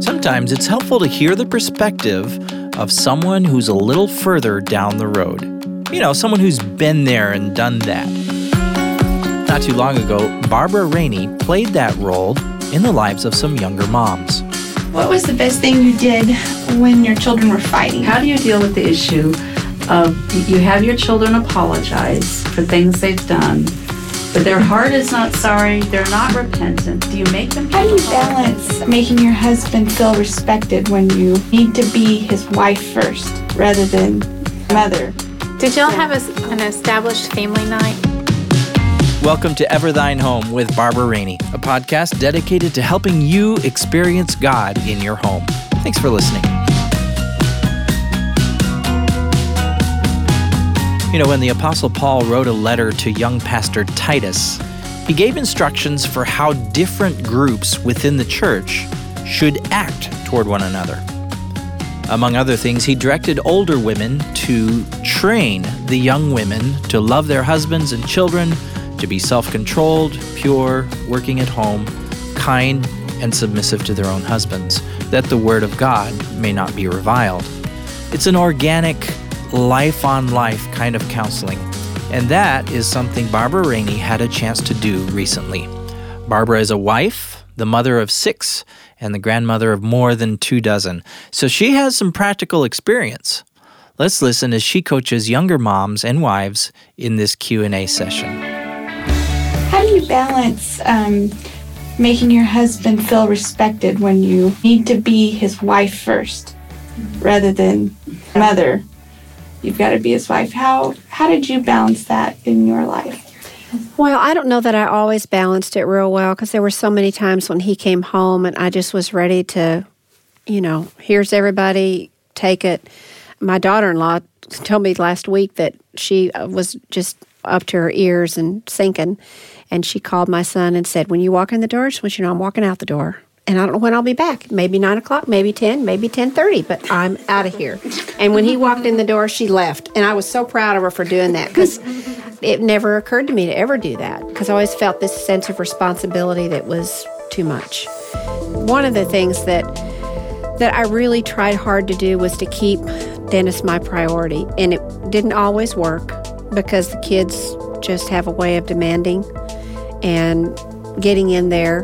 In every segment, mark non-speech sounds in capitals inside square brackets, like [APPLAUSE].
Sometimes it's helpful to hear the perspective of someone who's a little further down the road. You know, someone who's been there and done that. Not too long ago, Barbara Rainey played that role in the lives of some younger moms. What was the best thing you did when your children were fighting? How do you deal with the issue of you have your children apologize for things they've done, but their heart is not sorry, they're not repentant. Do you make them? How do you balance making your husband feel respected when you need to be his wife first rather than mother? Did y'all have a, an established family night? Welcome to Ever Thine Home with Barbara Rainey, a podcast dedicated to helping you experience God in your home. Thanks for listening. You know, when the Apostle Paul wrote a letter to young pastor Titus, he gave instructions for how different groups within the church should act toward one another. Among other things, he directed older women to train the young women to love their husbands and children, to be self controlled, pure, working at home, kind, and submissive to their own husbands, that the word of God may not be reviled. It's an organic, life on life kind of counseling. And that is something Barbara Rainey had a chance to do recently. Barbara is a wife, the mother of six, and the grandmother of more than two dozen. So she has some practical experience. Let's listen as she coaches younger moms and wives in this Q&A session. How do you balance um, making your husband feel respected when you need to be his wife first rather than mother? You've got to be his wife. How how did you balance that in your life? Well, I don't know that I always balanced it real well because there were so many times when he came home and I just was ready to, you know, here's everybody, take it. My daughter in law told me last week that she uh, was just up to her ears and sinking. And she called my son and said, When you walk in the door, just want you know I'm walking out the door and I don't know when I'll be back. Maybe nine o'clock, maybe ten, maybe ten thirty. But I'm out of here. And when he walked in the door, she left, and I was so proud of her for doing that because it never occurred to me to ever do that because I always felt this sense of responsibility that was too much. One of the things that that I really tried hard to do was to keep Dennis my priority, and it didn't always work because the kids just have a way of demanding and getting in there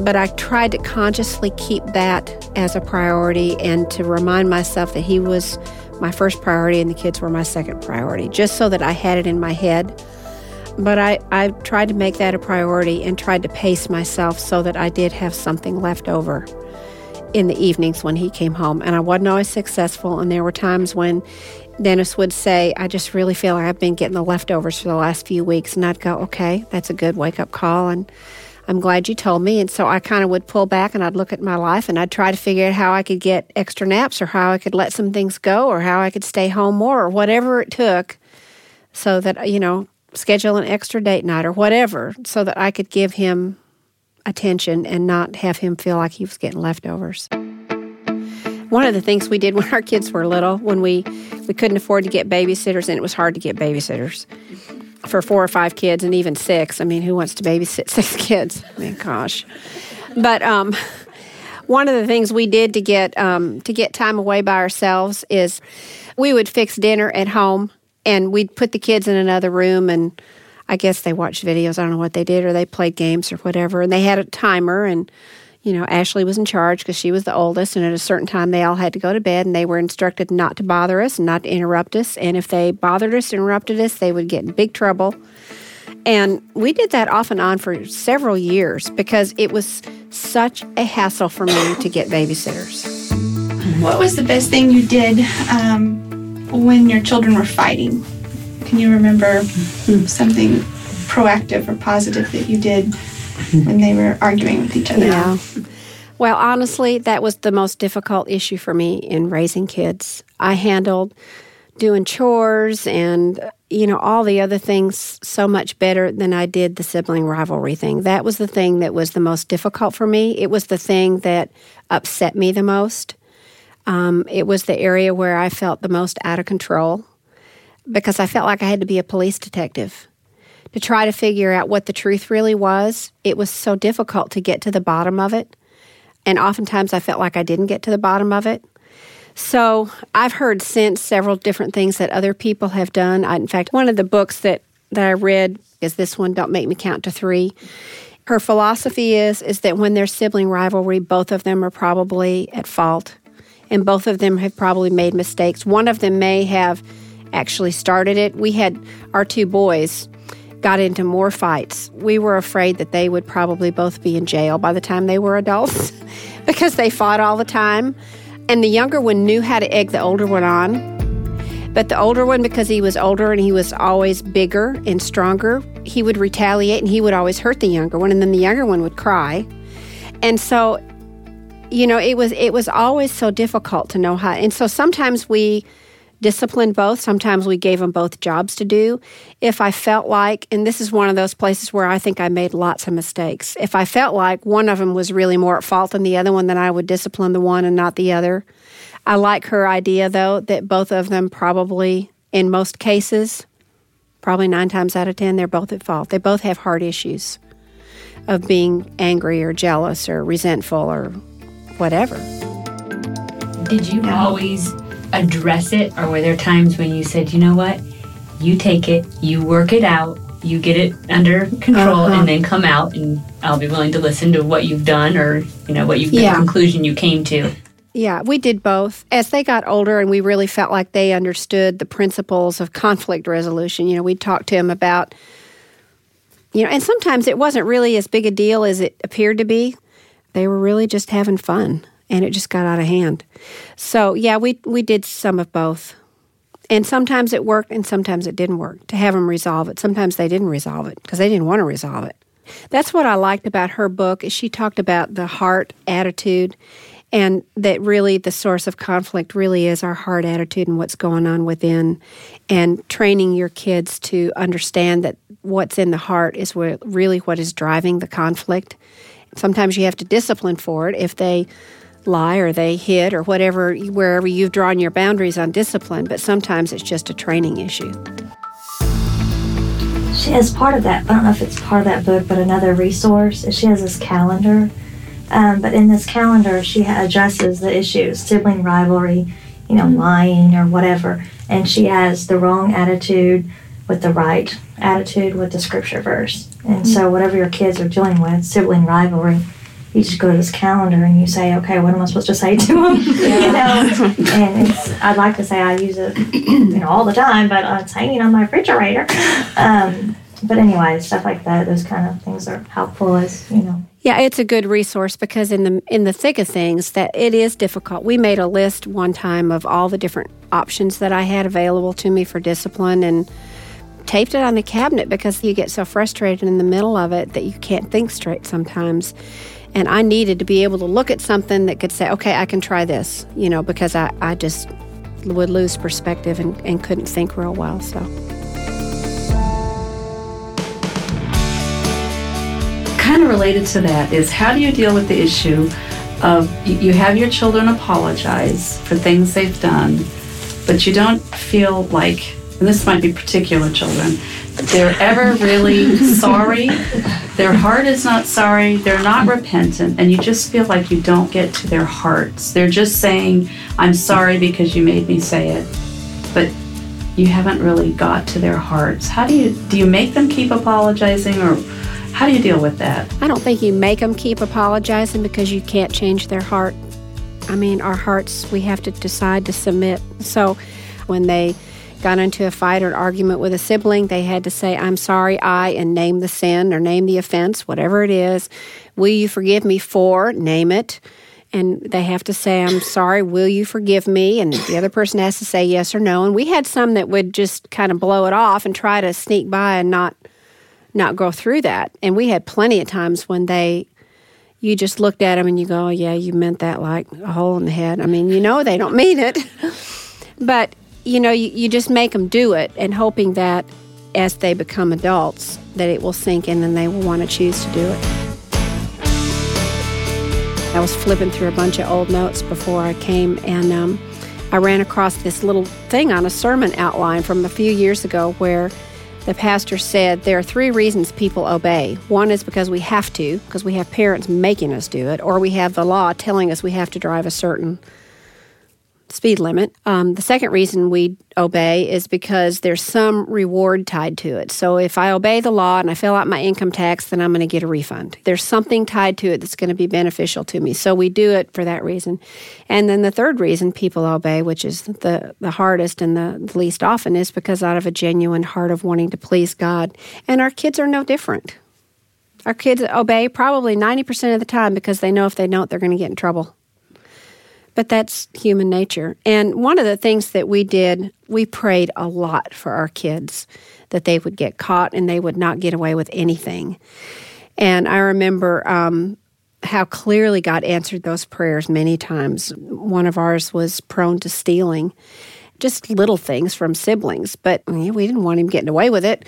but I tried to consciously keep that as a priority and to remind myself that he was my first priority and the kids were my second priority, just so that I had it in my head. But I, I tried to make that a priority and tried to pace myself so that I did have something left over in the evenings when he came home. And I wasn't always successful. And there were times when Dennis would say, I just really feel like I've been getting the leftovers for the last few weeks. And I'd go, okay, that's a good wake up call. And I'm glad you told me. And so I kind of would pull back and I'd look at my life and I'd try to figure out how I could get extra naps or how I could let some things go or how I could stay home more or whatever it took so that, you know, schedule an extra date night or whatever so that I could give him attention and not have him feel like he was getting leftovers. One of the things we did when our kids were little, when we, we couldn't afford to get babysitters and it was hard to get babysitters, for four or five kids and even six. I mean, who wants to babysit [LAUGHS] six kids? I mean, gosh. But um, one of the things we did to get um, to get time away by ourselves is we would fix dinner at home and we'd put the kids in another room and I guess they watched videos. I don't know what they did or they played games or whatever. And they had a timer and you know, Ashley was in charge because she was the oldest, and at a certain time they all had to go to bed, and they were instructed not to bother us not to interrupt us. And if they bothered us, interrupted us, they would get in big trouble. And we did that off and on for several years because it was such a hassle for me to get babysitters. What was the best thing you did um, when your children were fighting? Can you remember something proactive or positive that you did when they were arguing with each other. Yeah. Well, honestly, that was the most difficult issue for me in raising kids. I handled doing chores and you know all the other things so much better than I did the sibling rivalry thing. That was the thing that was the most difficult for me. It was the thing that upset me the most. Um, it was the area where I felt the most out of control because I felt like I had to be a police detective to try to figure out what the truth really was. It was so difficult to get to the bottom of it. And oftentimes I felt like I didn't get to the bottom of it. So I've heard since several different things that other people have done. I, in fact, one of the books that, that I read is this one, Don't Make Me Count to Three. Her philosophy is is that when there's sibling rivalry, both of them are probably at fault, and both of them have probably made mistakes. One of them may have actually started it. We had our two boys got into more fights. We were afraid that they would probably both be in jail by the time they were adults [LAUGHS] because they fought all the time. And the younger one knew how to egg the older one on. But the older one, because he was older and he was always bigger and stronger, he would retaliate and he would always hurt the younger one. And then the younger one would cry. And so, you know, it was it was always so difficult to know how. And so sometimes we disciplined both. Sometimes we gave them both jobs to do. If I felt like, and this is one of those places where I think I made lots of mistakes, if I felt like one of them was really more at fault than the other one, then I would discipline the one and not the other. I like her idea, though, that both of them probably, in most cases, probably nine times out of ten, they're both at fault. They both have heart issues of being angry or jealous or resentful or whatever. Did you always address it, or were there times when you said, you know what, you take it, you work it out, you get it under control, Uh-huh. and then come out, and I'll be willing to listen to what you've done, or you know what you Yeah. the conclusion you came to. Yeah, we did both. As they got older and we really felt like they understood the principles of conflict resolution, you know, we'd talk to them about, you know, and sometimes it wasn't really as big a deal as it appeared to be. They were really just having fun and it just got out of hand. So, yeah, we, we did some of both. And sometimes it worked and sometimes it didn't work to have them resolve it. Sometimes they didn't resolve it because they didn't want to resolve it. That's what I liked about her book is she talked about the heart attitude and that really the source of conflict really is our heart attitude and what's going on within and training your kids to understand that what's in the heart is really what is driving the conflict. Sometimes you have to discipline for it if they lie or they hit or whatever wherever you've drawn your boundaries on discipline, but sometimes it's just a training issue. She has part of that. I don't know if it's part of that book, but another resource is she has this calendar. Um, but in this calendar, she addresses the issues, sibling rivalry, you know, lying or whatever. And she has the wrong attitude with the right attitude with the scripture verse. And so, whatever your kids are dealing with, sibling rivalry, you just go to this calendar and you say, okay, what am I supposed to say to them? [LAUGHS] you know, and it's, I'd like to say I use it, you know, all the time, but it's hanging on my refrigerator. Um, but anyway, stuff like that, those kind of things are helpful as, you know. Yeah, it's a good resource because in the in the thick of things that it is difficult. We made a list one time of all the different options that I had available to me for discipline and taped it on the cabinet because you get so frustrated in the middle of it that you can't think straight sometimes. And I needed to be able to look at something that could say, okay, I can try this, you know, because I, I just would lose perspective and, and couldn't think real well. So kind of related to that is how do you deal with the issue of you you have your children apologize for things they've done, but you don't feel like, and this might be particular children, they're ever really [LAUGHS] sorry. Their heart is not sorry, they're not repentant, and you just feel like you don't get to their hearts. They're just saying, I'm sorry because you made me say it. But you haven't really got to their hearts. How do you do you make them keep apologizing or how do you deal with that? I don't think you make them keep apologizing because you can't change their heart. I mean, our hearts, we have to decide to submit. So when they got into a fight or an argument with a sibling, they had to say, I'm sorry, I, and name the sin or name the offense, whatever it is. Will you forgive me for? Name it. And they have to say, I'm sorry, will you forgive me? And the other person has to say yes or no. And we had some that would just kind of blow it off and try to sneak by and not not go through that. And we had plenty of times when they, you just looked at them and you go, oh, yeah, you meant that like a hole in the head. I mean, you know, they don't mean it. [LAUGHS] but, you know, you, you just make them do it and hoping that as they become adults, that it will sink in and they will want to choose to do it. I was flipping through a bunch of old notes before I came and um, I ran across this little thing on a sermon outline from a few years ago where the pastor said there are three reasons people obey. One is because we have to, because we have parents making us do it, or we have the law telling us we have to drive a certain speed limit. Um, the second reason we obey is because there's some reward tied to it. So if I obey the law and I fill out my income tax, then I'm going to get a refund. There's something tied to it that's going to be beneficial to me. So we do it for that reason. And then the third reason people obey, which is the, the hardest and the least often, is because out of a genuine heart of wanting to please God. And our kids are no different. Our kids obey probably 90% of the time because they know if they don't, they're going to get in trouble. But that's human nature. And one of the things that we did, we prayed a lot for our kids that they would get caught and they would not get away with anything. And I remember um, how clearly God answered those prayers many times. One of ours was prone to stealing, just little things from siblings, but we didn't want him getting away with it.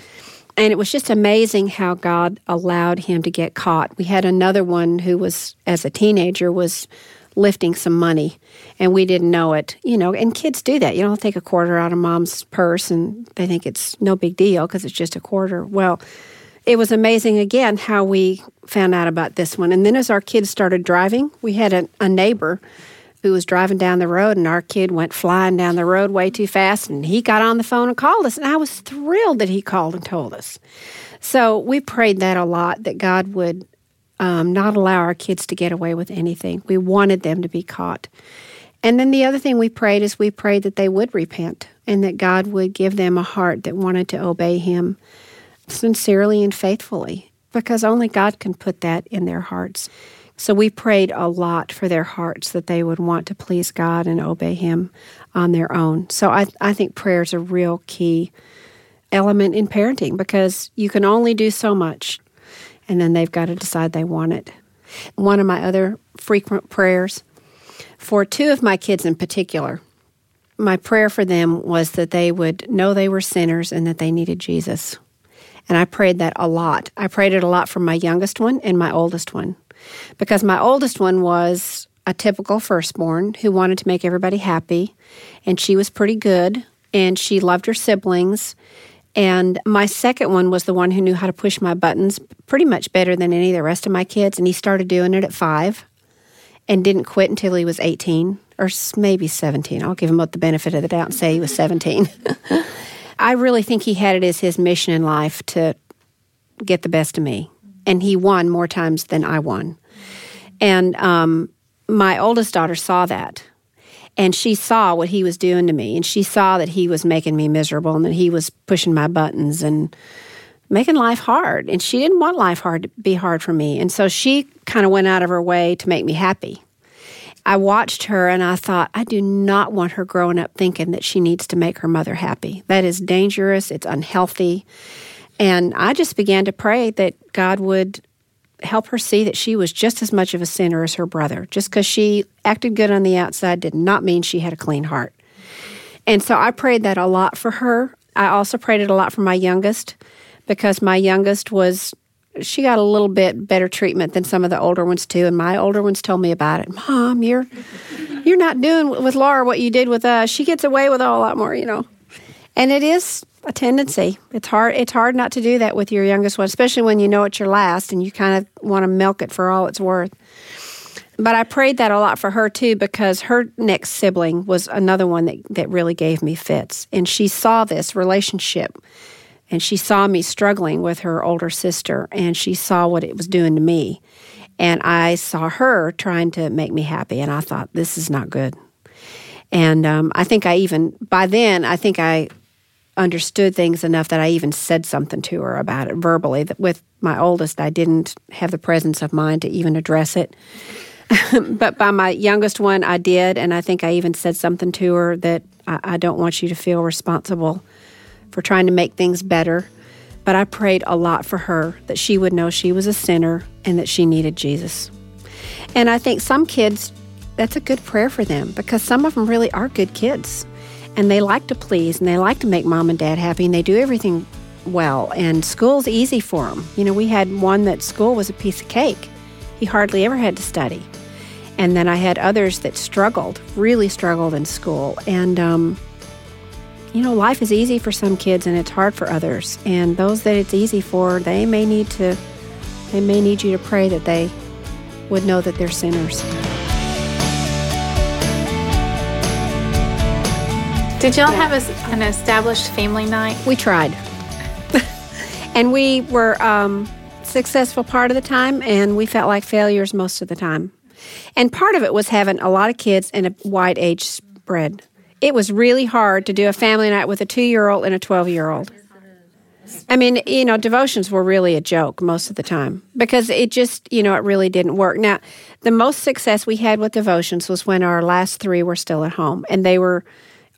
And it was just amazing how God allowed him to get caught. We had another one who was, as a teenager, was lifting some money and we didn't know it. You know, and kids do that. You don't take a quarter out of mom's purse and they think it's no big deal because it's just a quarter. Well, it was amazing again how we found out about this one. And then as our kids started driving, we had a, a neighbor who was driving down the road and our kid went flying down the road way too fast and he got on the phone and called us and I was thrilled that he called and told us. So we prayed that a lot that God would um, not allow our kids to get away with anything. We wanted them to be caught. And then the other thing we prayed is we prayed that they would repent and that God would give them a heart that wanted to obey Him sincerely and faithfully, because only God can put that in their hearts. So we prayed a lot for their hearts that they would want to please God and obey Him on their own. So I, I think prayer is a real key element in parenting because you can only do so much and then they've got to decide they want it. One of my other frequent prayers for two of my kids in particular, my prayer for them was that they would know they were sinners and that they needed Jesus. And I prayed that a lot. I prayed it a lot for my youngest one and my oldest one because my oldest one was a typical firstborn who wanted to make everybody happy, and she was pretty good, and she loved her siblings, and my second one was the one who knew how to push my buttons pretty much better than any of the rest of my kids. And he started doing it at five and didn't quit until he was 18 or maybe 17. I'll give him the benefit of the doubt and say he was 17. [LAUGHS] I really think he had it as his mission in life to get the best of me. And he won more times than I won. And um, my oldest daughter saw that and she saw what he was doing to me, and she saw that he was making me miserable and that he was pushing my buttons and making life hard. And she didn't want life hard to be hard for me. And so she kind of went out of her way to make me happy. I watched her and I thought, I do not want her growing up thinking that she needs to make her mother happy. That is dangerous, it's unhealthy. And I just began to pray that God would help her see that she was just as much of a sinner as her brother. Just because she acted good on the outside did not mean she had a clean heart. And so I prayed that a lot for her. I also prayed it a lot for my youngest because my youngest was she got a little bit better treatment than some of the older ones too and my older ones told me about it mom you're you're not doing with laura what you did with us she gets away with a lot more you know and it is a tendency. It's hard. It's hard not to do that with your youngest one, especially when you know it's your last and you kind of want to milk it for all it's worth. But I prayed that a lot for her too because her next sibling was another one that, that really gave me fits. And she saw this relationship and she saw me struggling with her older sister and she saw what it was doing to me. And I saw her trying to make me happy. And I thought, this is not good. And um, I think I even, by then, I think I understood things enough that I even said something to her about it verbally. That with my oldest, I didn't have the presence of mind to even address it. [LAUGHS] but by my youngest one, I did, and I think I even said something to her that I, I don't want you to feel responsible for trying to make things better. But I prayed a lot for her that she would know she was a sinner and that she needed Jesus. And I think some kids, that's a good prayer for them because some of them really are good kids and they like to please and they like to make mom and dad happy and they do everything well. And school's easy for them you know we had one that school was a piece of cake. He hardly ever had to study. And then i had others that struggled really struggled in school. And um, you know, life is easy for some kids and it's hard for others. And those that it's easy for, they may need to they may need you to pray that they would know that they're sinners. Did y'all have a, an established family night? We tried. [LAUGHS] and we were um, successful part of the time, and we felt like failures most of the time. And part of it was having a lot of kids and a wide age spread. It was really hard to do a family night with a two year old and a 12 year old. I mean, you know, devotions were really a joke most of the time because it just, you know, it really didn't work. Now, the most success we had with devotions was when our last three were still at home and they were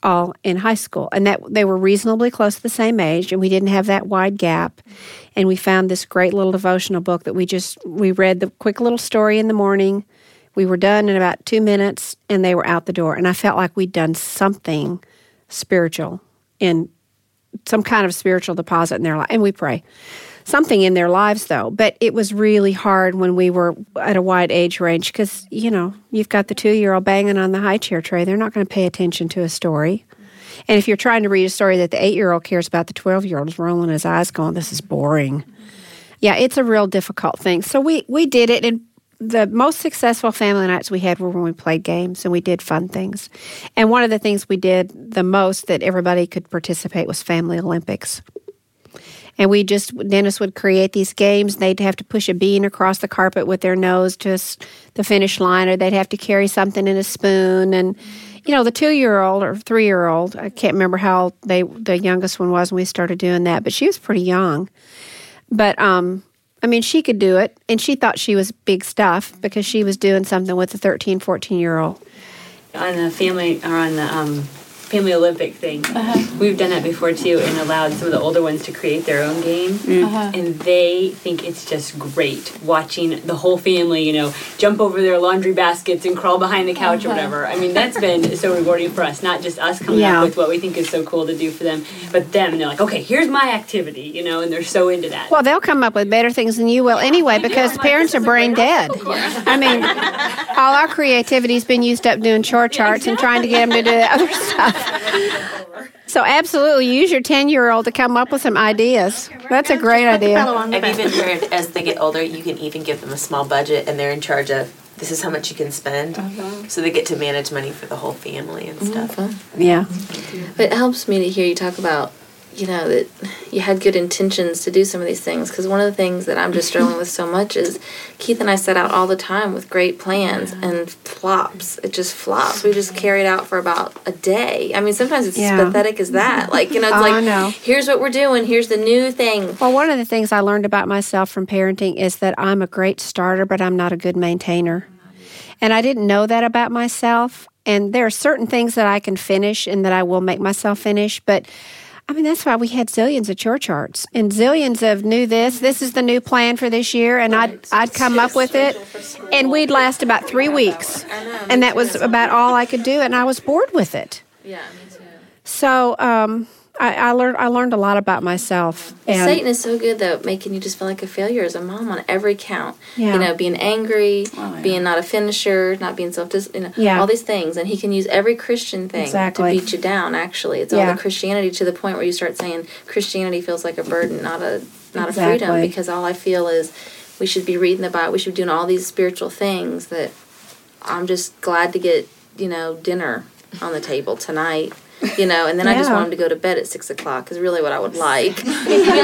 all in high school and that they were reasonably close to the same age and we didn't have that wide gap. And we found this great little devotional book that we just we read the quick little story in the morning. We were done in about two minutes and they were out the door. And i felt like we'd done something spiritual in some kind of spiritual deposit in their life and we pray something in their lives though. But it was really hard when we were at a wide age range because you know you've got the two year old banging on the high chair tray. They're not going to pay attention to a story. And if you're trying to read a story that the eight year old cares about the 12 year old is rolling his eyes going this is boring. Yeah it's a real difficult thing. So we we did it and the most successful family nights we had were when we played games and we did fun things. And one of the things we did the most that everybody could participate was Family Olympics. And we just, Dennis would create these games. They'd have to push a bean across the carpet with their nose to the finish line, or they'd have to carry something in a spoon. And, you know, the two year old or three year old, I can't remember how they, the youngest one was when we started doing that, but she was pretty young. But, um, I mean, she could do it, and she thought she was big stuff because she was doing something with a 13, 14 year old. On the family, or on the um, Family Olympic thing. Uh-huh. We've done that before too, and allowed some of the older ones to create their own game, uh-huh. and they think it's just great watching the whole family, you know, jump over their laundry baskets and crawl behind the couch uh-huh. or whatever. I mean, that's been so [LAUGHS] rewarding for us. Not just us coming yeah. up with what we think is so cool to do for them, but them. They're like, okay, here's my activity, you know, and they're so into that. Well, they'll come up with better things than you will anyway because parents are brain dead. I mean, [LAUGHS] all our creativity's been used up doing chore charts and trying to get them to do the other stuff. [LAUGHS] So absolutely use your 10 year old to come up with some ideas. That's a great idea. I've even heard as they get older, you can even give them a small budget and they're in charge of this is how much you can spend. Uh-huh. So they get to manage money for the whole family and stuff. Mm-hmm. Yeah. But it helps me to hear you talk about you know that you had good intentions to do some of these things because one of the things that i'm just struggling with so much is keith and i set out all the time with great plans and flops. It just flops. We just carry it out for about a day. I mean sometimes it's yeah. as pathetic as that. Like you know it's [LAUGHS] oh, like know. here's what we're doing. Here's the new thing. Well one of the things i learned about myself from parenting is that i'm a great starter but i'm not a good maintainer. And i didn't know that about myself. And there are certain things that i can finish and that i will make myself finish but I mean, that's why we had zillions of chore charts and zillions of new this. This is the new plan for this year, and I'd I'd come up with it, and we'd last about three weeks, and that was about all I could do, and I was bored with it. Yeah, me too. So, um, I, I, learned I learned a lot about myself. And Satan is so good though, making you just feel like a failure as a mom on every count. Yeah. You know, being angry, oh, yeah. being not a finisher, not being self you know, yeah. all these things. And he can use every Christian thing exactly. to beat you down actually. It's yeah. all the Christianity to the point where you start saying Christianity feels like a burden, not a not exactly. a freedom because all I feel is we should be reading the Bible, we should be doing all these spiritual things that I'm just glad to get, you know, dinner on the table tonight you know, and then yeah. I just want him to go to bed at six o'clock is really what I would like. [LAUGHS] [LAUGHS] like, you know,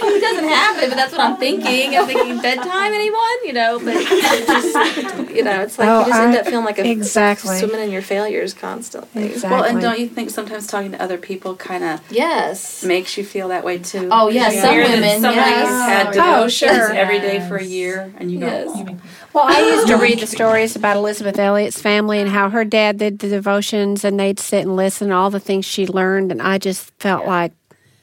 it doesn't happen, but that's what I'm thinking. I'm thinking bedtime, anyone, you know, but just, you know, it's like oh, you just I, end up feeling like a exactly swimming in your failures constantly. Exactly. Well, and don't you think sometimes talking to other people kind of yes makes you feel that way too? Oh yeah, some women. Somebody's yes. had oh, devotions oh, sure. every day for a year, and you go. Yes. Oh, Well, I used to [LAUGHS] read the stories about Elisabeth Elliot's family and how her dad did the devotions and they'd sit and listen all the things she learned. And I just felt yeah. like,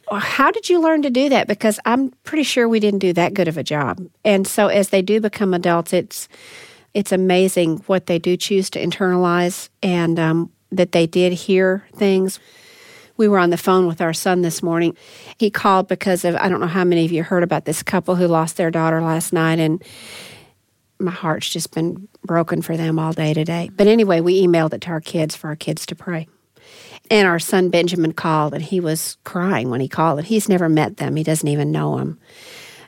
well, how did you learn to do that? Because I'm pretty sure we didn't do that good of a job. And so as they do become adults, it's it's amazing what they do choose to internalize and um, that they did hear things. We were on the phone with our son this morning. He called because of I don't know how many of you heard about this couple who lost their daughter last night and my heart's just been broken for them all day today. But anyway, we emailed it to our kids for our kids to pray. And our son Benjamin called, and he was crying when he called. And he's never met them; he doesn't even know them.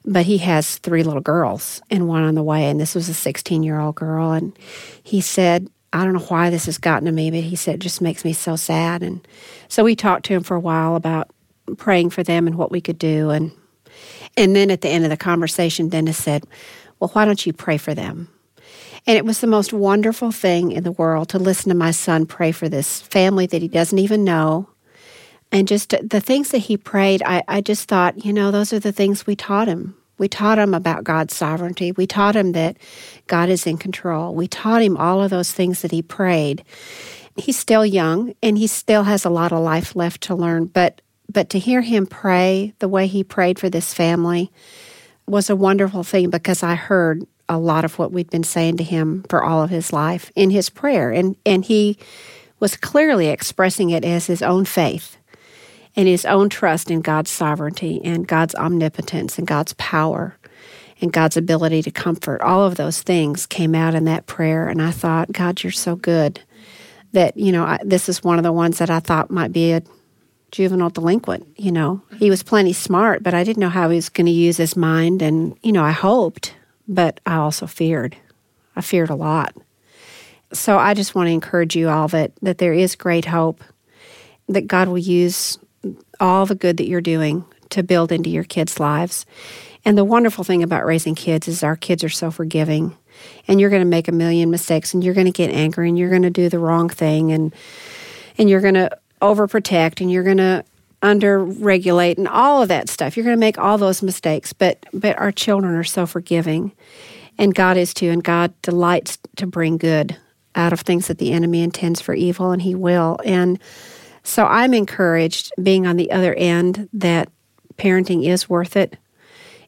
But he has three little girls and one on the way. And this was a 16 year old girl. And he said, I don't know why this has gotten to me, but he said it just makes me so sad. And so we talked to him for a while about praying for them and what we could do. And and then at the end of the conversation, Dennis said, Well, why don't you pray for them? And it was the most wonderful thing in the world to listen to my son pray for this family that he doesn't even know. And just the things that he prayed, I, I just thought, you know, those are the things we taught him. We taught him about God's sovereignty. We taught him that God is in control. We taught him all of those things that he prayed. He's still young and he still has a lot of life left to learn, but but to hear him pray the way he prayed for this family was a wonderful thing because I heard a lot of what we'd been saying to him for all of his life in his prayer. And, and he was clearly expressing it as his own faith and his own trust in God's sovereignty and God's omnipotence and God's power and God's ability to comfort. All of those things came out in that prayer. And I thought, God, you're so good that, you know, I, this is one of the ones that I thought might be a juvenile delinquent. You know, he was plenty smart, but I didn't know how he was going to use his mind. And, you know, I hoped but I also feared. I feared a lot. So I just want to encourage you all that, that there is great hope, that God will use all the good that you're doing to build into your kids' lives. And the wonderful thing about raising kids is our kids are so forgiving. And you're going to make a million mistakes and you're going to get angry and you're going to do the wrong thing and and you're going to overprotect and you're going to under regulate and all of that stuff. You're going to make all those mistakes, but but our children are so forgiving, and God is too. And God delights to bring good out of things that the enemy intends for evil, and He will. And so I'm encouraged, being on the other end, that parenting is worth it.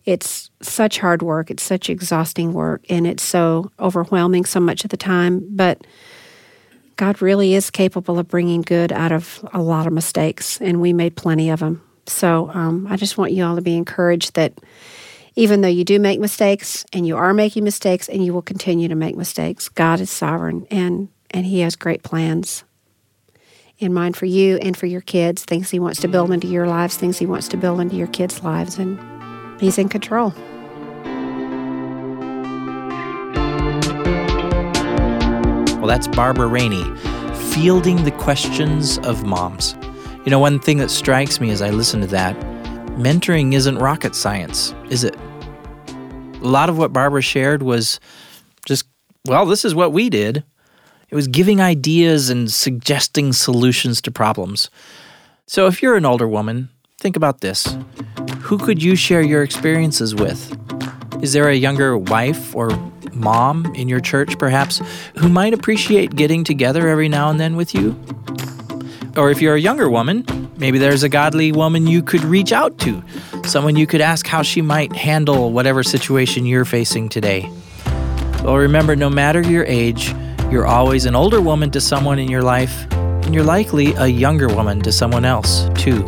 It's such hard work. It's such exhausting work, and it's so overwhelming so much of the time, but God really is capable of bringing good out of a lot of mistakes, and we made plenty of them. So um, I just want you all to be encouraged that even though you do make mistakes and you are making mistakes and you will continue to make mistakes, God is sovereign and, and He has great plans in mind for you and for your kids, things He wants to build into your lives, things He wants to build into your kids' lives, and He's in control. That's Barbara Rainey, fielding the questions of moms. You know, one thing that strikes me as I listen to that mentoring isn't rocket science, is it? A lot of what Barbara shared was just, well, this is what we did. It was giving ideas and suggesting solutions to problems. So if you're an older woman, think about this. Who could you share your experiences with? Is there a younger wife or mom in your church, perhaps, who might appreciate getting together every now and then with you? Or if you're a younger woman, maybe there's a godly woman you could reach out to, someone you could ask how she might handle whatever situation you're facing today. Well, remember, no matter your age, you're always an older woman to someone in your life, and you're likely a younger woman to someone else, too.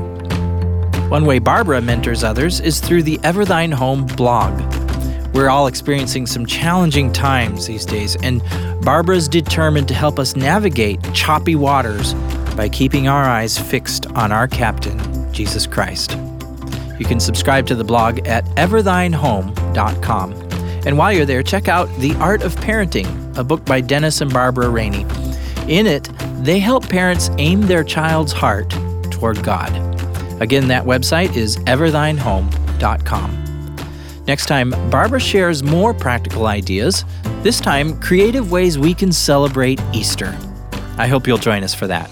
One way Barbara mentors others is through the Ever Thine Home blog. We're all experiencing some challenging times these days, and Barbara's determined to help us navigate choppy waters by keeping our eyes fixed on our captain, Jesus Christ. You can subscribe to the blog at everthinehome.com. And while you're there, check out The Art of Parenting, a book by Dennis and Barbara Rainey. In it, they help parents aim their child's heart toward God. Again, that website is everthinehome.com. Next time, Barbara shares more practical ideas, this time, creative ways we can celebrate Easter. I hope you'll join us for that.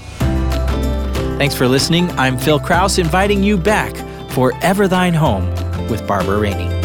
Thanks for listening. I'm Phil Kraus, inviting you back for Ever Thine Home with Barbara Rainey.